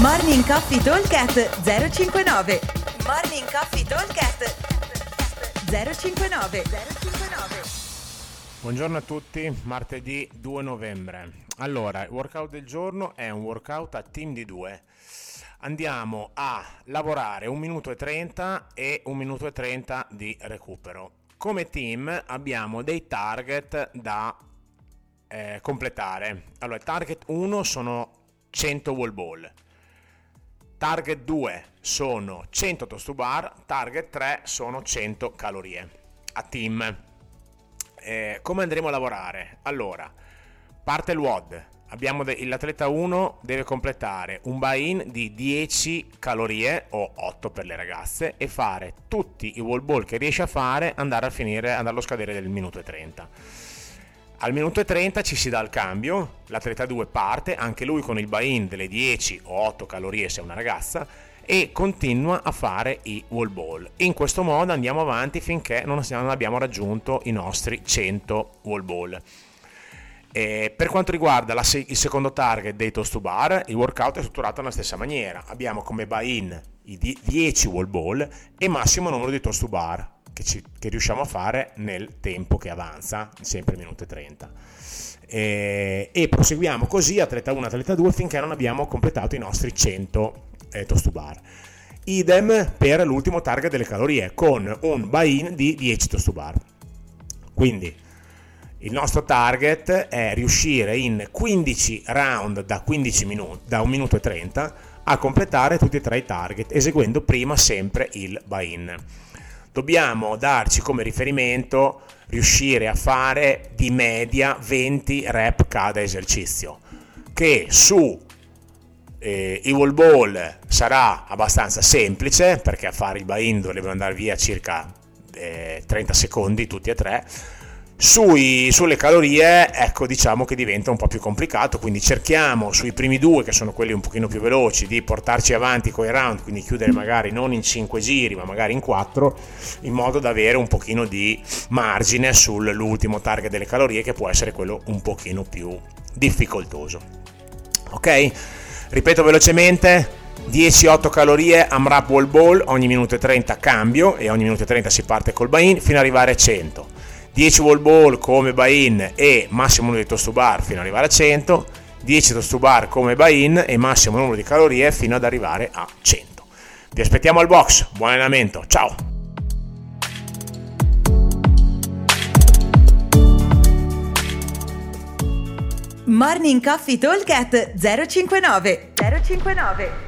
Morning Coffee Talkcast 059 Morning Coffee Talkcast 059 059 Buongiorno a tutti, martedì 2 novembre. Allora, il workout del giorno è un workout a team di due. Andiamo a lavorare 1 minuto e 30 e 1 minuto e 30 di recupero. Come team abbiamo dei target da eh, completare. Allora, target 1 sono 100 wall ball. Target 2 sono 100 toast to bar, target 3 sono 100 calorie a team. Eh, come andremo a lavorare? Allora, parte il WOD. Abbiamo de- l'atleta 1 deve completare un buy-in di 10 calorie o 8 per le ragazze e fare tutti i wall ball che riesce a fare andare a finire, andare allo scadere del minuto e 30 al minuto e 30 ci si dà il cambio, l'atleta 2 parte, anche lui con il buy-in delle 10 o 8 calorie se è una ragazza, e continua a fare i wall ball. In questo modo andiamo avanti finché non abbiamo raggiunto i nostri 100 wall ball. E per quanto riguarda la, il secondo target dei toast to bar, il workout è strutturato nella stessa maniera. Abbiamo come buy-in i 10 wall ball e massimo numero di toast to bar, che, ci, che, riusciamo a fare nel tempo che avanza, sempre minuto e 30. E, e proseguiamo così atleta 1, atleta 2 finché non abbiamo completato i nostri 100 eh, toast to bar. Idem per l'ultimo target delle calorie con un buy-in di 10 toast to bar. Quindi il nostro target è riuscire in 15 round da 15 minuti, da 1 minuto e 30 a completare tutti e tre i target eseguendo prima sempre il buy-in dobbiamo darci come riferimento riuscire a fare di media 20 rep cada esercizio, che su eh, i wall ball sarà abbastanza semplice perché a fare il buy-in dovrebbero andare via circa eh, 30 secondi tutti e tre sui, sulle calorie, ecco, diciamo che diventa un po' più complicato, quindi cerchiamo sui primi due, che sono quelli un pochino più veloci, di portarci avanti con i round, quindi chiudere magari non in 5 giri, ma magari in 4, in modo da avere un pochino di margine sull'ultimo target delle calorie, che può essere quello un pochino più difficoltoso. Ok? Ripeto velocemente, 10-8 calorie AMRAP wall ball, ogni minuto e 30 cambio e ogni minuto e 30 si parte col buy-in fino ad arrivare a 100. 10 wall ball come buy-in e massimo numero di toast to bar fino ad arrivare a 100, 10 toast to bar come buy-in e massimo numero di calorie fino ad arrivare a 100. Vi aspettiamo al box, buon allenamento, ciao! Morning Coffee Talk 059 059